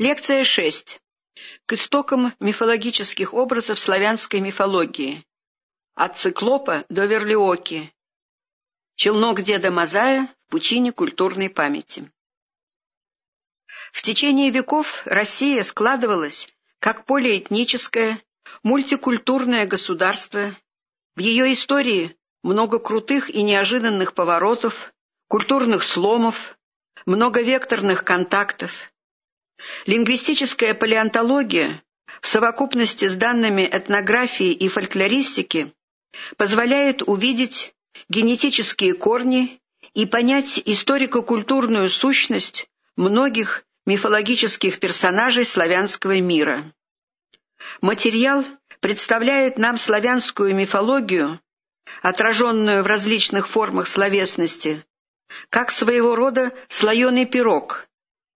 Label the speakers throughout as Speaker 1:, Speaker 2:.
Speaker 1: Лекция 6. К истокам мифологических образов славянской мифологии. От циклопа до верлиоки. Челнок деда Мазая в пучине культурной памяти. В течение веков Россия складывалась как полиэтническое, мультикультурное государство. В ее истории много крутых и неожиданных поворотов, культурных сломов, многовекторных контактов – Лингвистическая палеонтология в совокупности с данными этнографии и фольклористики позволяет увидеть генетические корни и понять историко-культурную сущность многих мифологических персонажей славянского мира. Материал представляет нам славянскую мифологию, отраженную в различных формах словесности, как своего рода слоеный пирог,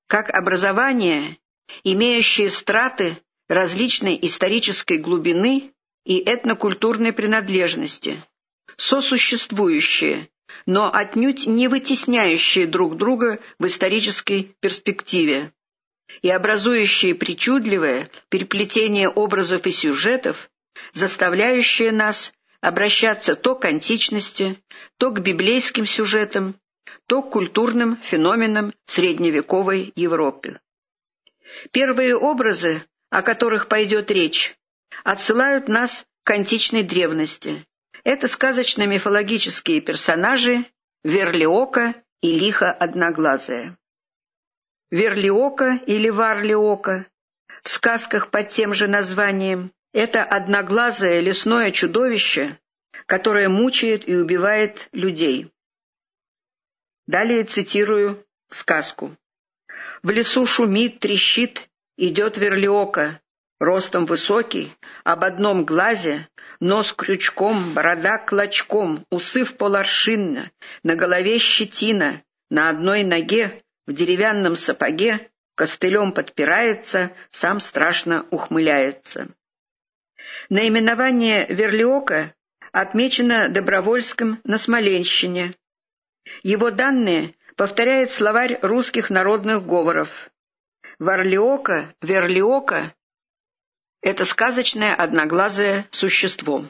Speaker 1: как образование, имеющее страты различной исторической глубины и этнокультурной принадлежности, сосуществующие, но отнюдь не вытесняющие друг друга в исторической перспективе и образующие причудливое переплетение образов и сюжетов, заставляющее нас обращаться то к античности, то к библейским сюжетам, то к культурным феноменам средневековой Европы. Первые образы, о которых пойдет речь, отсылают нас к античной древности. Это сказочно-мифологические персонажи Верлиока и Лиха Одноглазая. Верлиока или Варлиока в сказках под тем же названием – это одноглазое лесное чудовище, которое мучает и убивает людей. Далее цитирую сказку. «В лесу шумит, трещит, идет верлиока, ростом высокий, об одном глазе, нос крючком, борода клочком, усы в поларшинно, на голове щетина, на одной ноге, в деревянном сапоге, костылем подпирается, сам страшно ухмыляется». Наименование Верлиока отмечено Добровольским на Смоленщине его данные повторяет словарь русских народных говоров. Варлиока, Верлиока — это сказочное одноглазое существо.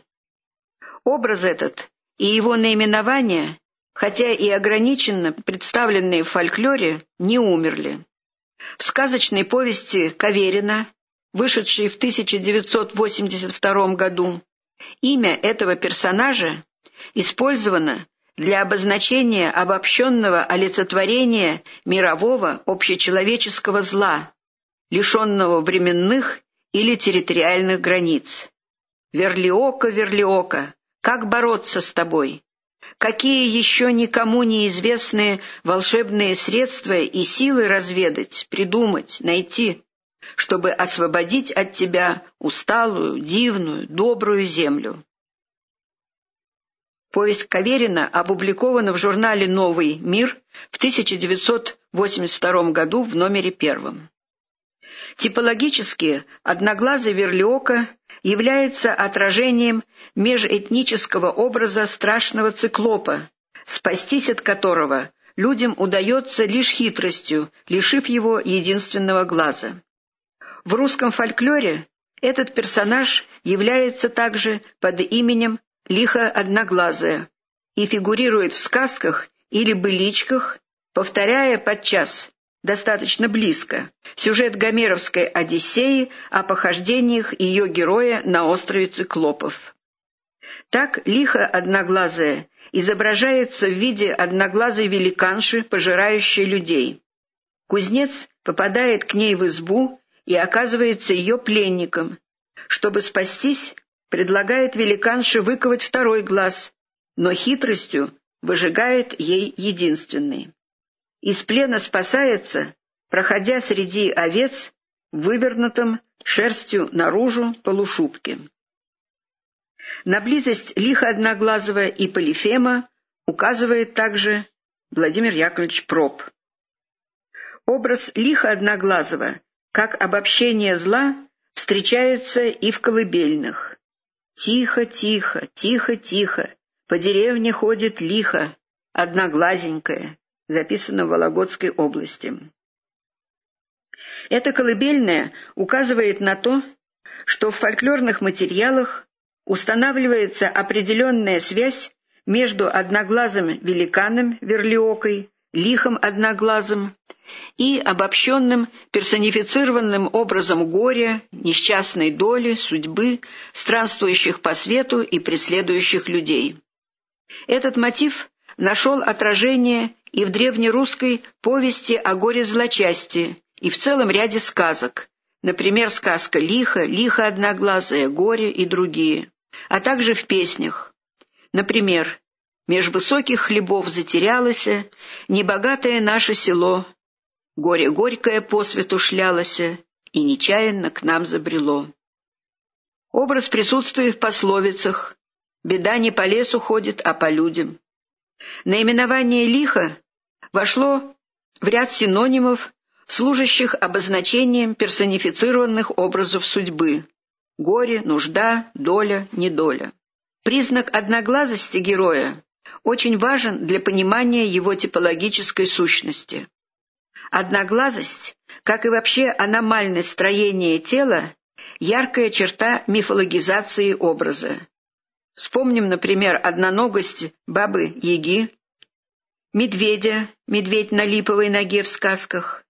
Speaker 1: Образ этот и его наименование, хотя и ограниченно представленные в фольклоре, не умерли. В сказочной повести Каверина, вышедшей в 1982 году, имя этого персонажа использовано для обозначения обобщенного олицетворения мирового общечеловеческого зла, лишенного временных или территориальных границ. Верлиока, Верлиока, как бороться с тобой? Какие еще никому неизвестные волшебные средства и силы разведать, придумать, найти, чтобы освободить от тебя усталую, дивную, добрую землю? Повесть Каверина опубликована в журнале «Новый мир» в 1982 году в номере первом. Типологически одноглазый верлиока является отражением межэтнического образа страшного циклопа, спастись от которого людям удается лишь хитростью, лишив его единственного глаза. В русском фольклоре этот персонаж является также под именем лихо одноглазая, и фигурирует в сказках или быличках, повторяя подчас достаточно близко сюжет гомеровской «Одиссеи» о похождениях ее героя на острове Циклопов. Так лихо одноглазая изображается в виде одноглазой великанши, пожирающей людей. Кузнец попадает к ней в избу и оказывается ее пленником. Чтобы спастись, предлагает великанше выковать второй глаз, но хитростью выжигает ей единственный. Из плена спасается, проходя среди овец, вывернутым шерстью наружу полушубки. На близость лихо одноглазого и Полифема указывает также Владимир Яковлевич Проб. Образ лихо одноглазого, как обобщение зла, встречается и в колыбельных. Тихо, тихо, тихо, тихо, по деревне ходит лихо, одноглазенькая, записано в Вологодской области. Это колыбельное указывает на то, что в фольклорных материалах устанавливается определенная связь между одноглазым великаном Верлиокой, лихом одноглазым и обобщенным персонифицированным образом горя, несчастной доли, судьбы, странствующих по свету и преследующих людей. Этот мотив нашел отражение и в древнерусской повести о горе злочастии, и в целом ряде сказок, например, сказка «Лихо», «Лихо одноглазая», «Горе» и другие, а также в песнях, например, «Меж высоких хлебов затерялось, небогатое наше село, горе горькое по свету шлялось и нечаянно к нам забрело». Образ присутствует в пословицах «Беда не по лесу ходит, а по людям». Наименование «лихо» вошло в ряд синонимов, служащих обозначением персонифицированных образов судьбы – горе, нужда, доля, недоля. Признак одноглазости героя очень важен для понимания его типологической сущности. Одноглазость, как и вообще аномальное строение тела, яркая черта мифологизации образа. Вспомним, например, одноногость бабы-яги, медведя, медведь на липовой ноге в сказках.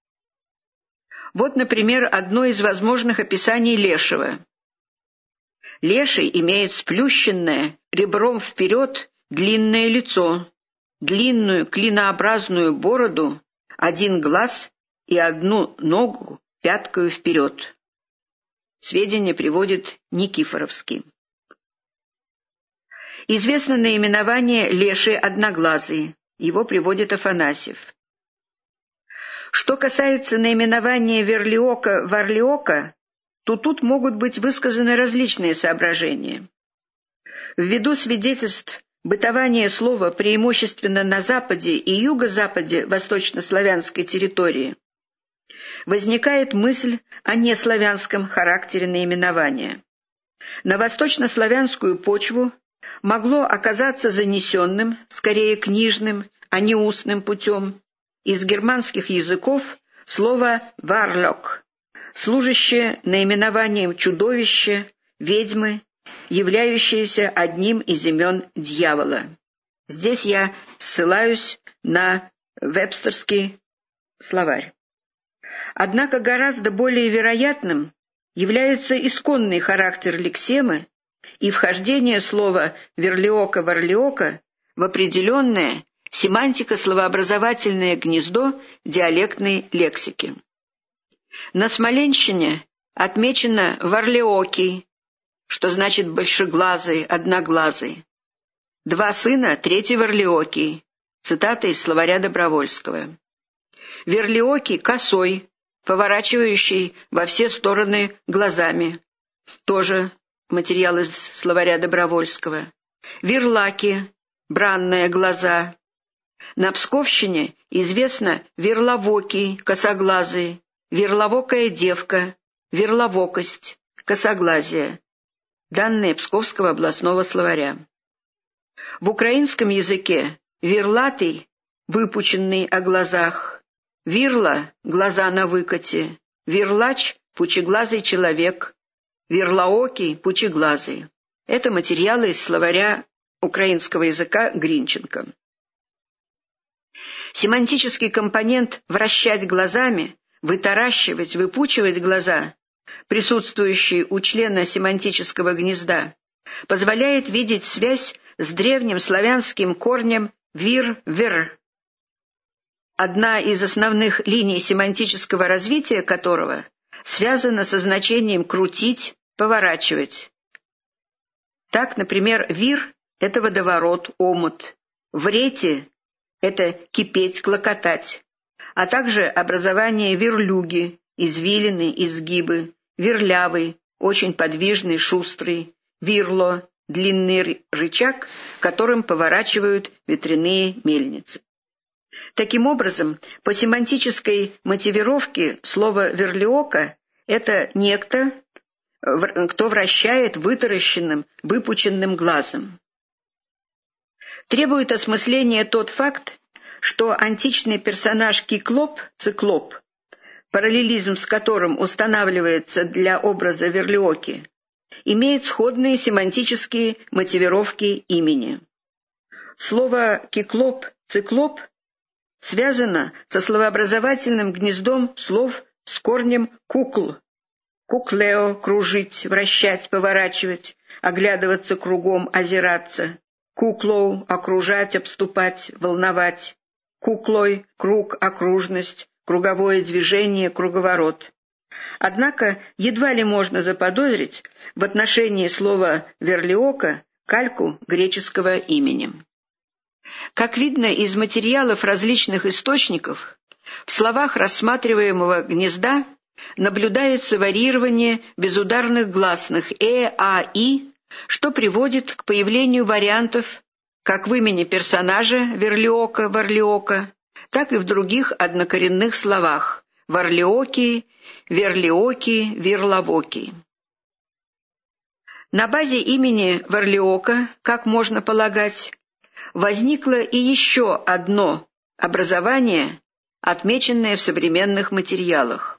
Speaker 1: Вот, например, одно из возможных описаний лешего. Леший имеет сплющенное, ребром вперед, длинное лицо, длинную клинообразную бороду, один глаз и одну ногу пяткою вперед. Сведения приводит Никифоровский. Известно наименование леший одноглазый, его приводит Афанасьев. Что касается наименования Верлиока-Варлиока, то тут могут быть высказаны различные соображения. Ввиду свидетельств бытования слова преимущественно на западе и юго-западе восточнославянской территории, возникает мысль о неславянском характере наименования. На восточнославянскую почву могло оказаться занесенным, скорее книжным, а не устным путем, из германских языков слово «варлок», служащее наименованием чудовища, ведьмы, являющееся одним из имен дьявола. Здесь я ссылаюсь на вебстерский словарь. Однако гораздо более вероятным является исконный характер лексемы и вхождение слова «верлиока-варлиока» в определенное семантико-словообразовательное гнездо диалектной лексики. На Смоленщине отмечено «варлиокий», что значит «большеглазый», «одноглазый». Два сына, третий Варлиокий. Цитата из словаря Добровольского. Верлиокий косой, поворачивающий во все стороны глазами. Тоже материал из словаря Добровольского. Верлаки, бранные глаза. На Псковщине известно верловокий, косоглазый, верловокая девка, верловокость, косоглазие. Данные Псковского областного словаря. В украинском языке верлатый, выпученный о глазах, вирла — глаза на выкате, верлач — пучеглазый человек, Верлаокий, пучеглазый. Это материалы из словаря украинского языка Гринченко. Семантический компонент «вращать глазами», «вытаращивать», «выпучивать глаза», присутствующий у члена семантического гнезда, позволяет видеть связь с древним славянским корнем «вир-вер», одна из основных линий семантического развития которого связано со значением «крутить», «поворачивать». Так, например, «вир» — это водоворот, омут, «врети» — это кипеть, клокотать, а также образование верлюги, извилины, изгибы, верлявый, очень подвижный, шустрый, вирло, длинный рычаг, которым поворачивают ветряные мельницы. Таким образом, по семантической мотивировке слово «верлиока» — это некто, кто вращает вытаращенным, выпученным глазом. Требует осмысления тот факт, что античный персонаж Киклоп, циклоп, параллелизм с которым устанавливается для образа Верлиоки, имеет сходные семантические мотивировки имени. Слово «киклоп», «циклоп» связано со словообразовательным гнездом слов с корнем «кукл». Куклео — кружить, вращать, поворачивать, оглядываться кругом, озираться. Куклоу — окружать, обступать, волновать. Куклой — круг, окружность, круговое движение, круговорот. Однако едва ли можно заподозрить в отношении слова «верлиока» кальку греческого имени. Как видно из материалов различных источников, в словах рассматриваемого гнезда наблюдается варьирование безударных гласных «э», «а», «и», что приводит к появлению вариантов как в имени персонажа Верлиока, Варлиока, так и в других однокоренных словах Варлиоки, Верлиоки, Верлавоки. На базе имени Варлиока, как можно полагать, возникло и еще одно образование, отмеченное в современных материалах.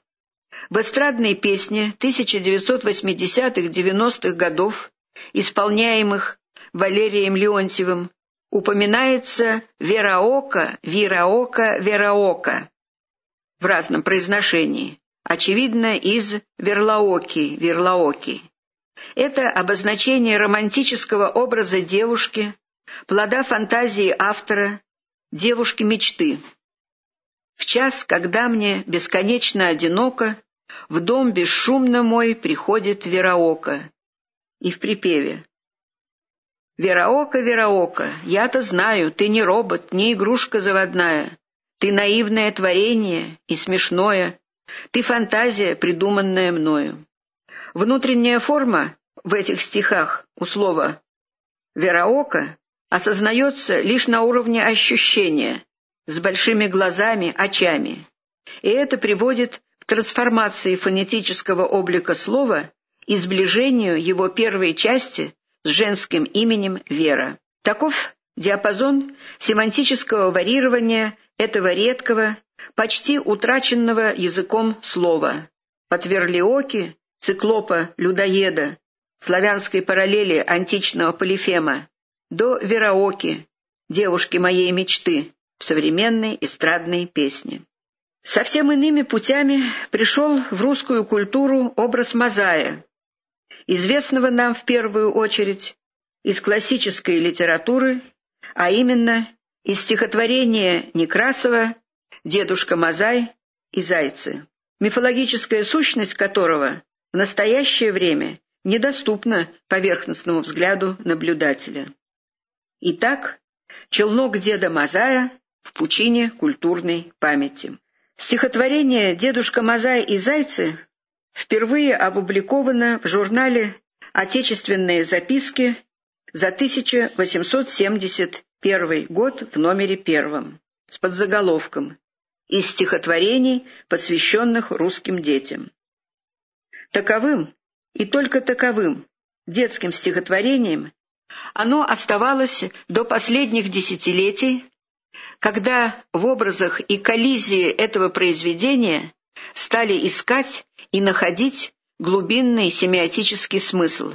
Speaker 1: В эстрадной песне 1980-90-х годов, исполняемых Валерием Леонтьевым, упоминается «вераока», «вираока», «вераока» в разном произношении, очевидно, из «верлаоки», «верлаоки». Это обозначение романтического образа девушки, плода фантазии автора, девушки мечты. В час, когда мне бесконечно одиноко, в дом бесшумно мой приходит Вераока. И в припеве. Вераока, Вераока, я-то знаю, ты не робот, не игрушка заводная. Ты наивное творение и смешное. Ты фантазия, придуманная мною. Внутренняя форма в этих стихах у слова «вераока» осознается лишь на уровне ощущения, с большими глазами, очами. И это приводит к трансформации фонетического облика слова и сближению его первой части с женским именем Вера. Таков диапазон семантического варьирования этого редкого, почти утраченного языком слова. От верлиоки, циклопа, людоеда, славянской параллели античного полифема, до Вераоки, девушки моей мечты, в современной эстрадной песне. Совсем иными путями пришел в русскую культуру образ Мазая, известного нам в первую очередь из классической литературы, а именно из стихотворения Некрасова «Дедушка Мазай» и «Зайцы», мифологическая сущность которого в настоящее время недоступна поверхностному взгляду наблюдателя. Итак, челнок деда Мазая в пучине культурной памяти. Стихотворение «Дедушка Мазай и зайцы» впервые опубликовано в журнале «Отечественные записки» за 1871 год в номере первом с подзаголовком «Из стихотворений, посвященных русским детям». Таковым и только таковым детским стихотворением оно оставалось до последних десятилетий, когда в образах и коллизии этого произведения стали искать и находить глубинный семиотический смысл.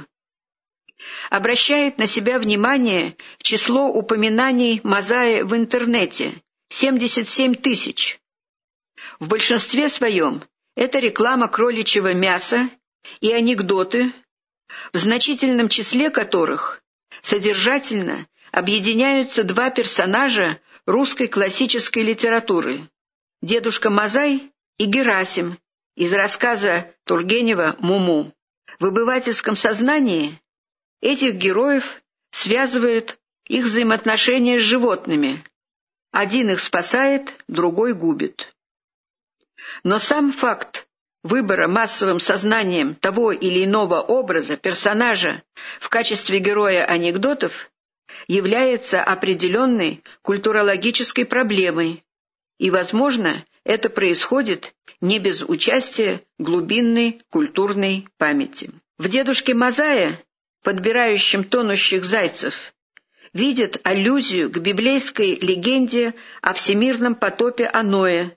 Speaker 1: Обращает на себя внимание число упоминаний Мазаи в интернете – 77 тысяч. В большинстве своем это реклама кроличьего мяса и анекдоты, в значительном числе которых Содержательно объединяются два персонажа русской классической литературы – дедушка Мазай и Герасим из рассказа Тургенева «Муму». В обывательском сознании этих героев связывают их взаимоотношения с животными. Один их спасает, другой губит. Но сам факт выбора массовым сознанием того или иного образа, персонажа в качестве героя анекдотов является определенной культурологической проблемой, и, возможно, это происходит не без участия глубинной культурной памяти. В «Дедушке Мазая», подбирающем тонущих зайцев, видят аллюзию к библейской легенде о всемирном потопе Аноя,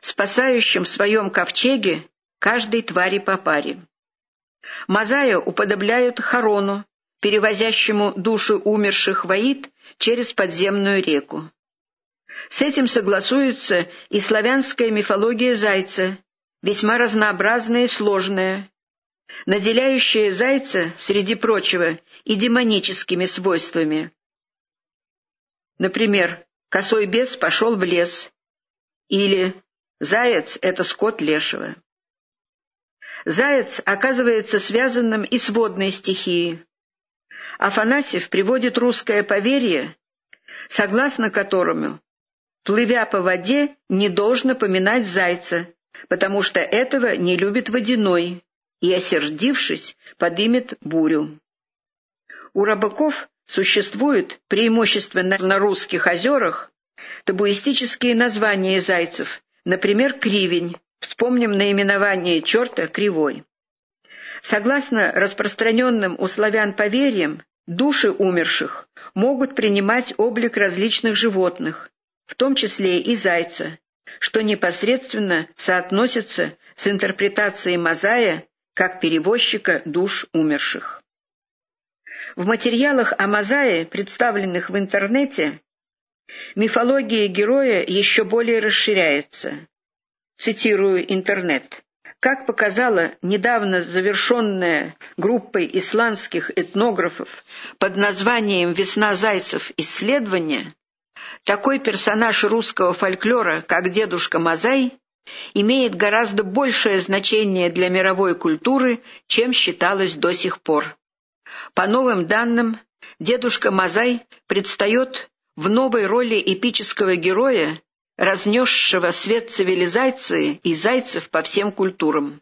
Speaker 1: спасающим в своем ковчеге каждой твари по паре. Мазаю уподобляют Харону, перевозящему души умерших воид через подземную реку. С этим согласуется и славянская мифология зайца, весьма разнообразная и сложная, наделяющая зайца, среди прочего, и демоническими свойствами. Например, косой бес пошел в лес, или заяц — это скот лешего. Заяц оказывается связанным и с водной стихией. Афанасьев приводит русское поверье, согласно которому, плывя по воде, не должно поминать зайца, потому что этого не любит водяной, и, осердившись, подымет бурю. У рыбаков существуют, преимущественно на русских озерах, табуистические названия зайцев, например, кривень, вспомним наименование черта кривой. Согласно распространенным у славян поверьям, души умерших могут принимать облик различных животных, в том числе и зайца, что непосредственно соотносится с интерпретацией Мазая как перевозчика душ умерших. В материалах о Мазае, представленных в интернете, мифология героя еще более расширяется. Цитирую интернет. Как показала недавно завершенная группой исландских этнографов под названием «Весна зайцев. Исследования», такой персонаж русского фольклора, как дедушка Мазай, имеет гораздо большее значение для мировой культуры, чем считалось до сих пор. По новым данным, дедушка Мазай предстает в новой роли эпического героя, разнесшего свет цивилизации и зайцев по всем культурам.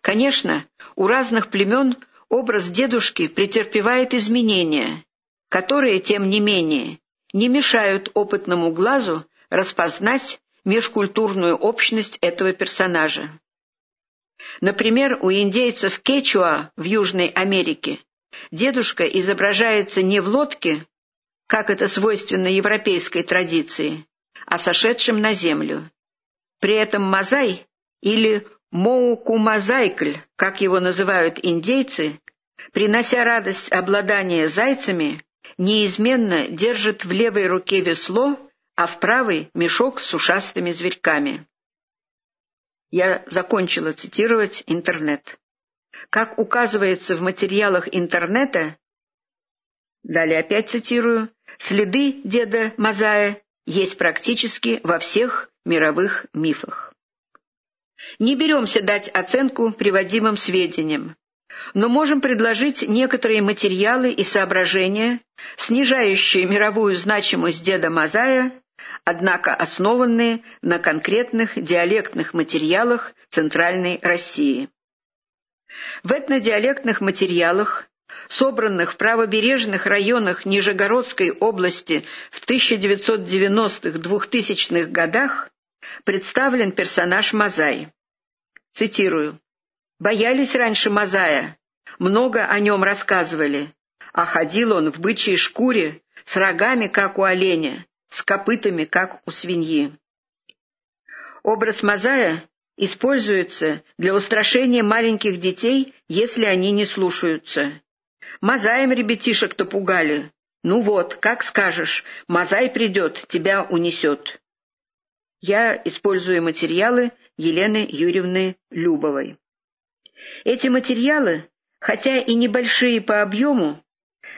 Speaker 1: Конечно, у разных племен образ дедушки претерпевает изменения, которые, тем не менее, не мешают опытному глазу распознать межкультурную общность этого персонажа. Например, у индейцев Кечуа в Южной Америке дедушка изображается не в лодке, как это свойственно европейской традиции, а сошедшим на землю. При этом Мазай или Моукумазайкль, как его называют индейцы, принося радость обладания зайцами, неизменно держит в левой руке весло, а в правой — мешок с ушастыми зверьками. Я закончила цитировать интернет. Как указывается в материалах интернета, далее опять цитирую, следы деда Мазая есть практически во всех мировых мифах. Не беремся дать оценку приводимым сведениям, но можем предложить некоторые материалы и соображения, снижающие мировую значимость деда Мазая, однако основанные на конкретных диалектных материалах Центральной России. В этнодиалектных материалах, собранных в правобережных районах Нижегородской области в 1990-2000-х годах, представлен персонаж Мазай. Цитирую. Боялись раньше Мазая, много о нем рассказывали, а ходил он в бычьей шкуре, с рогами, как у оленя, с копытами, как у свиньи. Образ Мазая используется для устрашения маленьких детей, если они не слушаются. Мазаем ребятишек-то пугали. Ну вот, как скажешь, Мазай придет, тебя унесет. Я использую материалы Елены Юрьевны Любовой. Эти материалы, хотя и небольшие по объему,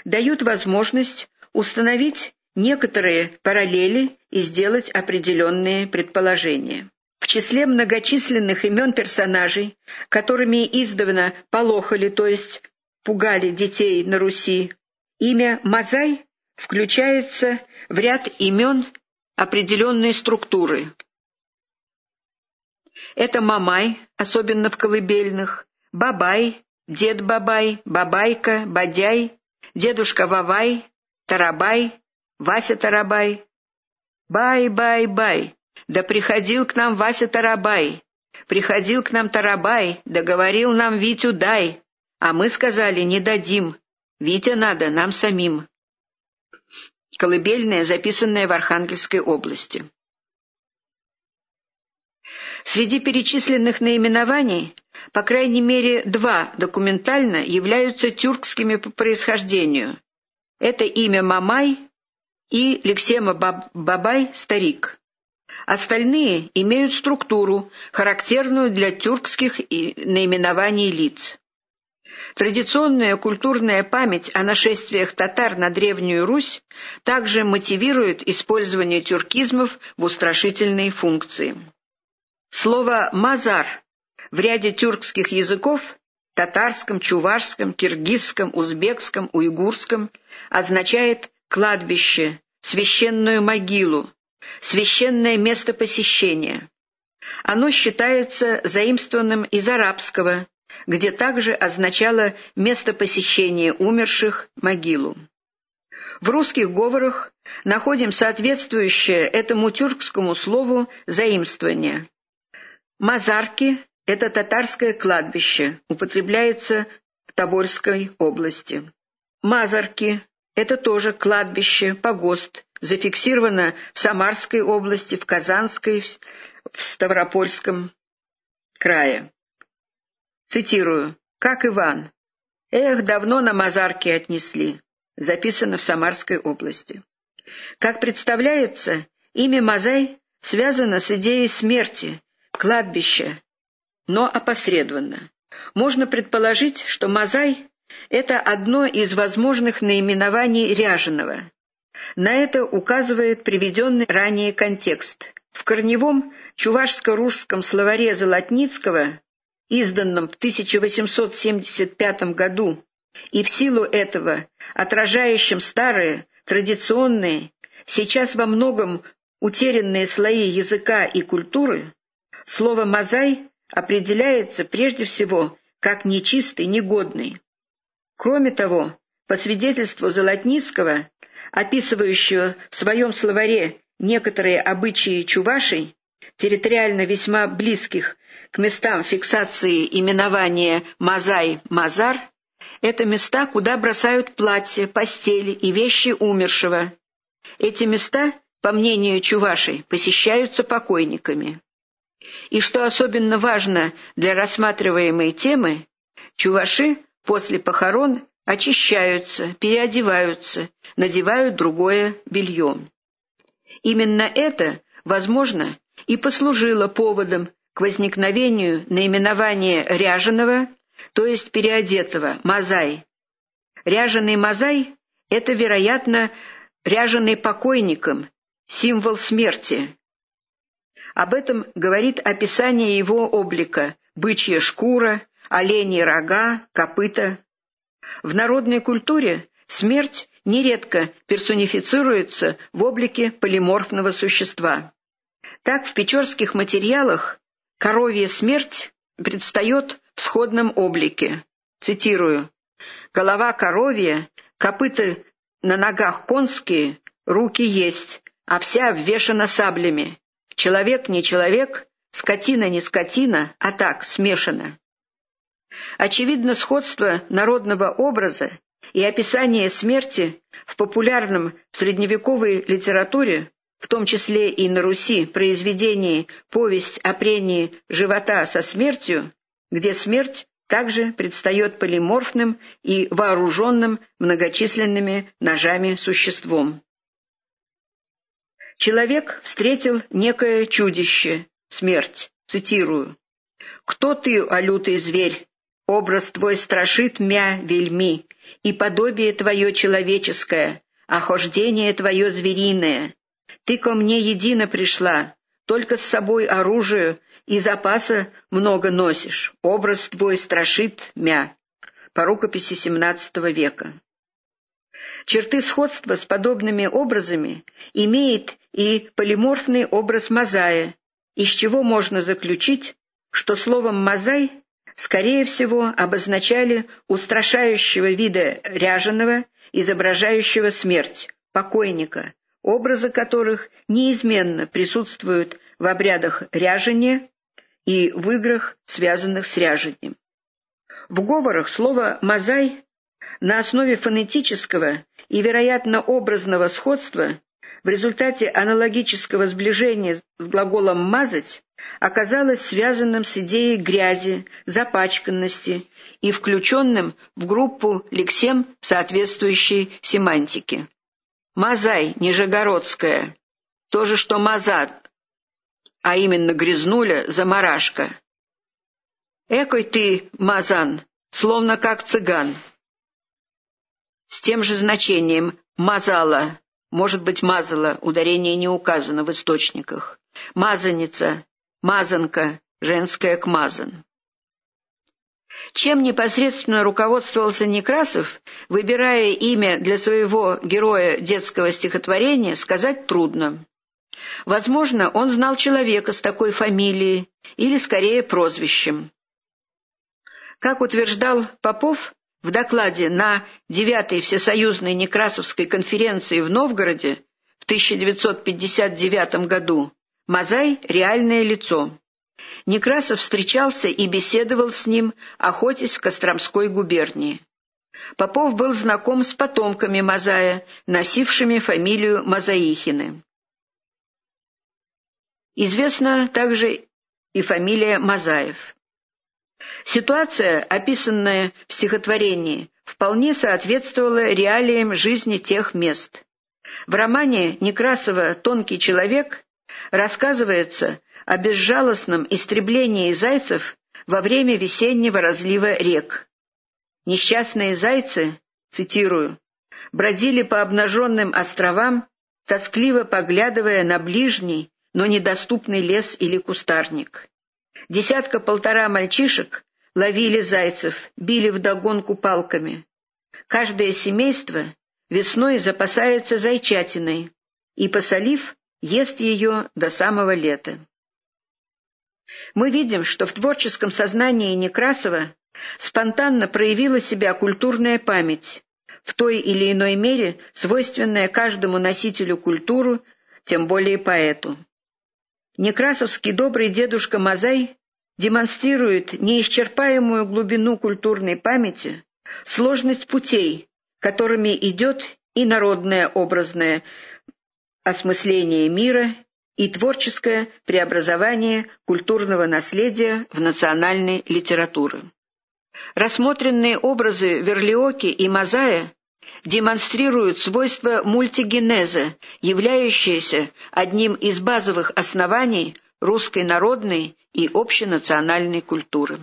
Speaker 1: дают возможность установить некоторые параллели и сделать определенные предположения. В числе многочисленных имен персонажей, которыми издавна полохали, то есть пугали детей на Руси, имя Мазай включается в ряд имен определенной структуры. Это Мамай, особенно в колыбельных, Бабай, дед Бабай, Бабайка, Бадяй, дедушка Вавай, Тарабай, Вася Тарабай. Бай-бай-бай, да приходил к нам Вася Тарабай, приходил к нам Тарабай, да говорил нам Витю дай, а мы сказали не дадим, Витя надо нам самим. Колыбельная, записанная в Архангельской области. Среди перечисленных наименований, по крайней мере, два документально являются тюркскими по происхождению. Это имя Мамай и Лексема Бабай «Старик». Остальные имеют структуру, характерную для тюркских наименований лиц. Традиционная культурная память о нашествиях татар на Древнюю Русь также мотивирует использование тюркизмов в устрашительные функции. Слово «мазар» в ряде тюркских языков – татарском, чувашском, киргизском, узбекском, уйгурском – означает «кладбище», «священную могилу», «священное место посещения». Оно считается заимствованным из арабского, где также означало место посещения умерших, могилу. В русских говорах находим соответствующее этому тюркскому слову заимствование. Мазарки – это татарское кладбище, употребляется в Тобольской области. Мазарки – это тоже кладбище, погост, зафиксировано в Самарской области, в Казанской, в Ставропольском крае. Цитирую. «Как Иван. Эх, давно на Мазарки отнесли». Записано в Самарской области. Как представляется, имя Мазай связано с идеей смерти, кладбища, но опосредованно. Можно предположить, что Мазай – это одно из возможных наименований Ряженого. На это указывает приведенный ранее контекст. В корневом чувашско-русском словаре Золотницкого изданном в 1875 году, и в силу этого отражающим старые, традиционные, сейчас во многом утерянные слои языка и культуры, слово «мозай» определяется прежде всего как нечистый, негодный. Кроме того, по свидетельству Золотницкого, описывающего в своем словаре некоторые обычаи чувашей, территориально весьма близких к местам фиксации именования Мазай-Мазар – это места, куда бросают платья, постели и вещи умершего. Эти места, по мнению Чувашей, посещаются покойниками. И что особенно важно для рассматриваемой темы, чуваши после похорон очищаются, переодеваются, надевают другое белье. Именно это, возможно, и послужило поводом к возникновению наименования ряженого, то есть переодетого, мазай. Ряженый мазай – это, вероятно, ряженый покойником, символ смерти. Об этом говорит описание его облика – бычья шкура, оленьи рога, копыта. В народной культуре смерть нередко персонифицируется в облике полиморфного существа. Так в печорских материалах Коровья смерть предстает в сходном облике. Цитирую. «Голова коровья, копыта на ногах конские, руки есть, а вся обвешана саблями. Человек не человек, скотина не скотина, а так, смешано». Очевидно, сходство народного образа и описание смерти в популярном в средневековой литературе в том числе и на Руси, произведении «Повесть о прении живота со смертью», где смерть также предстает полиморфным и вооруженным многочисленными ножами существом. Человек встретил некое чудище, смерть, цитирую. «Кто ты, о лютый зверь? Образ твой страшит мя вельми, и подобие твое человеческое, а хождение твое звериное, ты ко мне едино пришла, только с собой оружие и запаса много носишь. Образ твой страшит мя. По рукописи XVII века. Черты сходства с подобными образами имеет и полиморфный образ мозая, из чего можно заключить, что словом «мозай» скорее всего обозначали устрашающего вида ряженого, изображающего смерть, покойника, образы которых неизменно присутствуют в обрядах ряжения и в играх, связанных с ряжением. В говорах слово «мозай» на основе фонетического и, вероятно, образного сходства в результате аналогического сближения с глаголом «мазать» оказалось связанным с идеей грязи, запачканности и включенным в группу лексем соответствующей семантики. Мазай, Нижегородская, то же, что Мазат, а именно грязнуля, заморашка. Экой ты, Мазан, словно как цыган. С тем же значением «мазала», может быть «мазала», ударение не указано в источниках. «Мазаница», «мазанка», женская к «мазан». Чем непосредственно руководствовался Некрасов, выбирая имя для своего героя детского стихотворения, сказать трудно. Возможно, он знал человека с такой фамилией или, скорее, прозвищем. Как утверждал Попов в докладе на 9-й Всесоюзной Некрасовской конференции в Новгороде в 1959 году, Мазай – реальное лицо. Некрасов встречался и беседовал с ним, охотясь в Костромской губернии. Попов был знаком с потомками Мазая, носившими фамилию Мазаихины. Известна также и фамилия Мазаев. Ситуация, описанная в стихотворении, вполне соответствовала реалиям жизни тех мест. В романе Некрасова «Тонкий человек» рассказывается о безжалостном истреблении зайцев во время весеннего разлива рек. Несчастные зайцы, цитирую, бродили по обнаженным островам, тоскливо поглядывая на ближний, но недоступный лес или кустарник. Десятка-полтора мальчишек ловили зайцев, били вдогонку палками. Каждое семейство весной запасается зайчатиной и, посолив, ест ее до самого лета. Мы видим, что в творческом сознании Некрасова спонтанно проявила себя культурная память, в той или иной мере свойственная каждому носителю культуры, тем более поэту. Некрасовский добрый дедушка Мазай демонстрирует неисчерпаемую глубину культурной памяти, сложность путей, которыми идет и народное образное осмысление мира, и творческое преобразование культурного наследия в национальной литературы. Рассмотренные образы Верлиоки и Мазая демонстрируют свойства мультигенеза, являющиеся одним из базовых оснований русской народной и общенациональной культуры.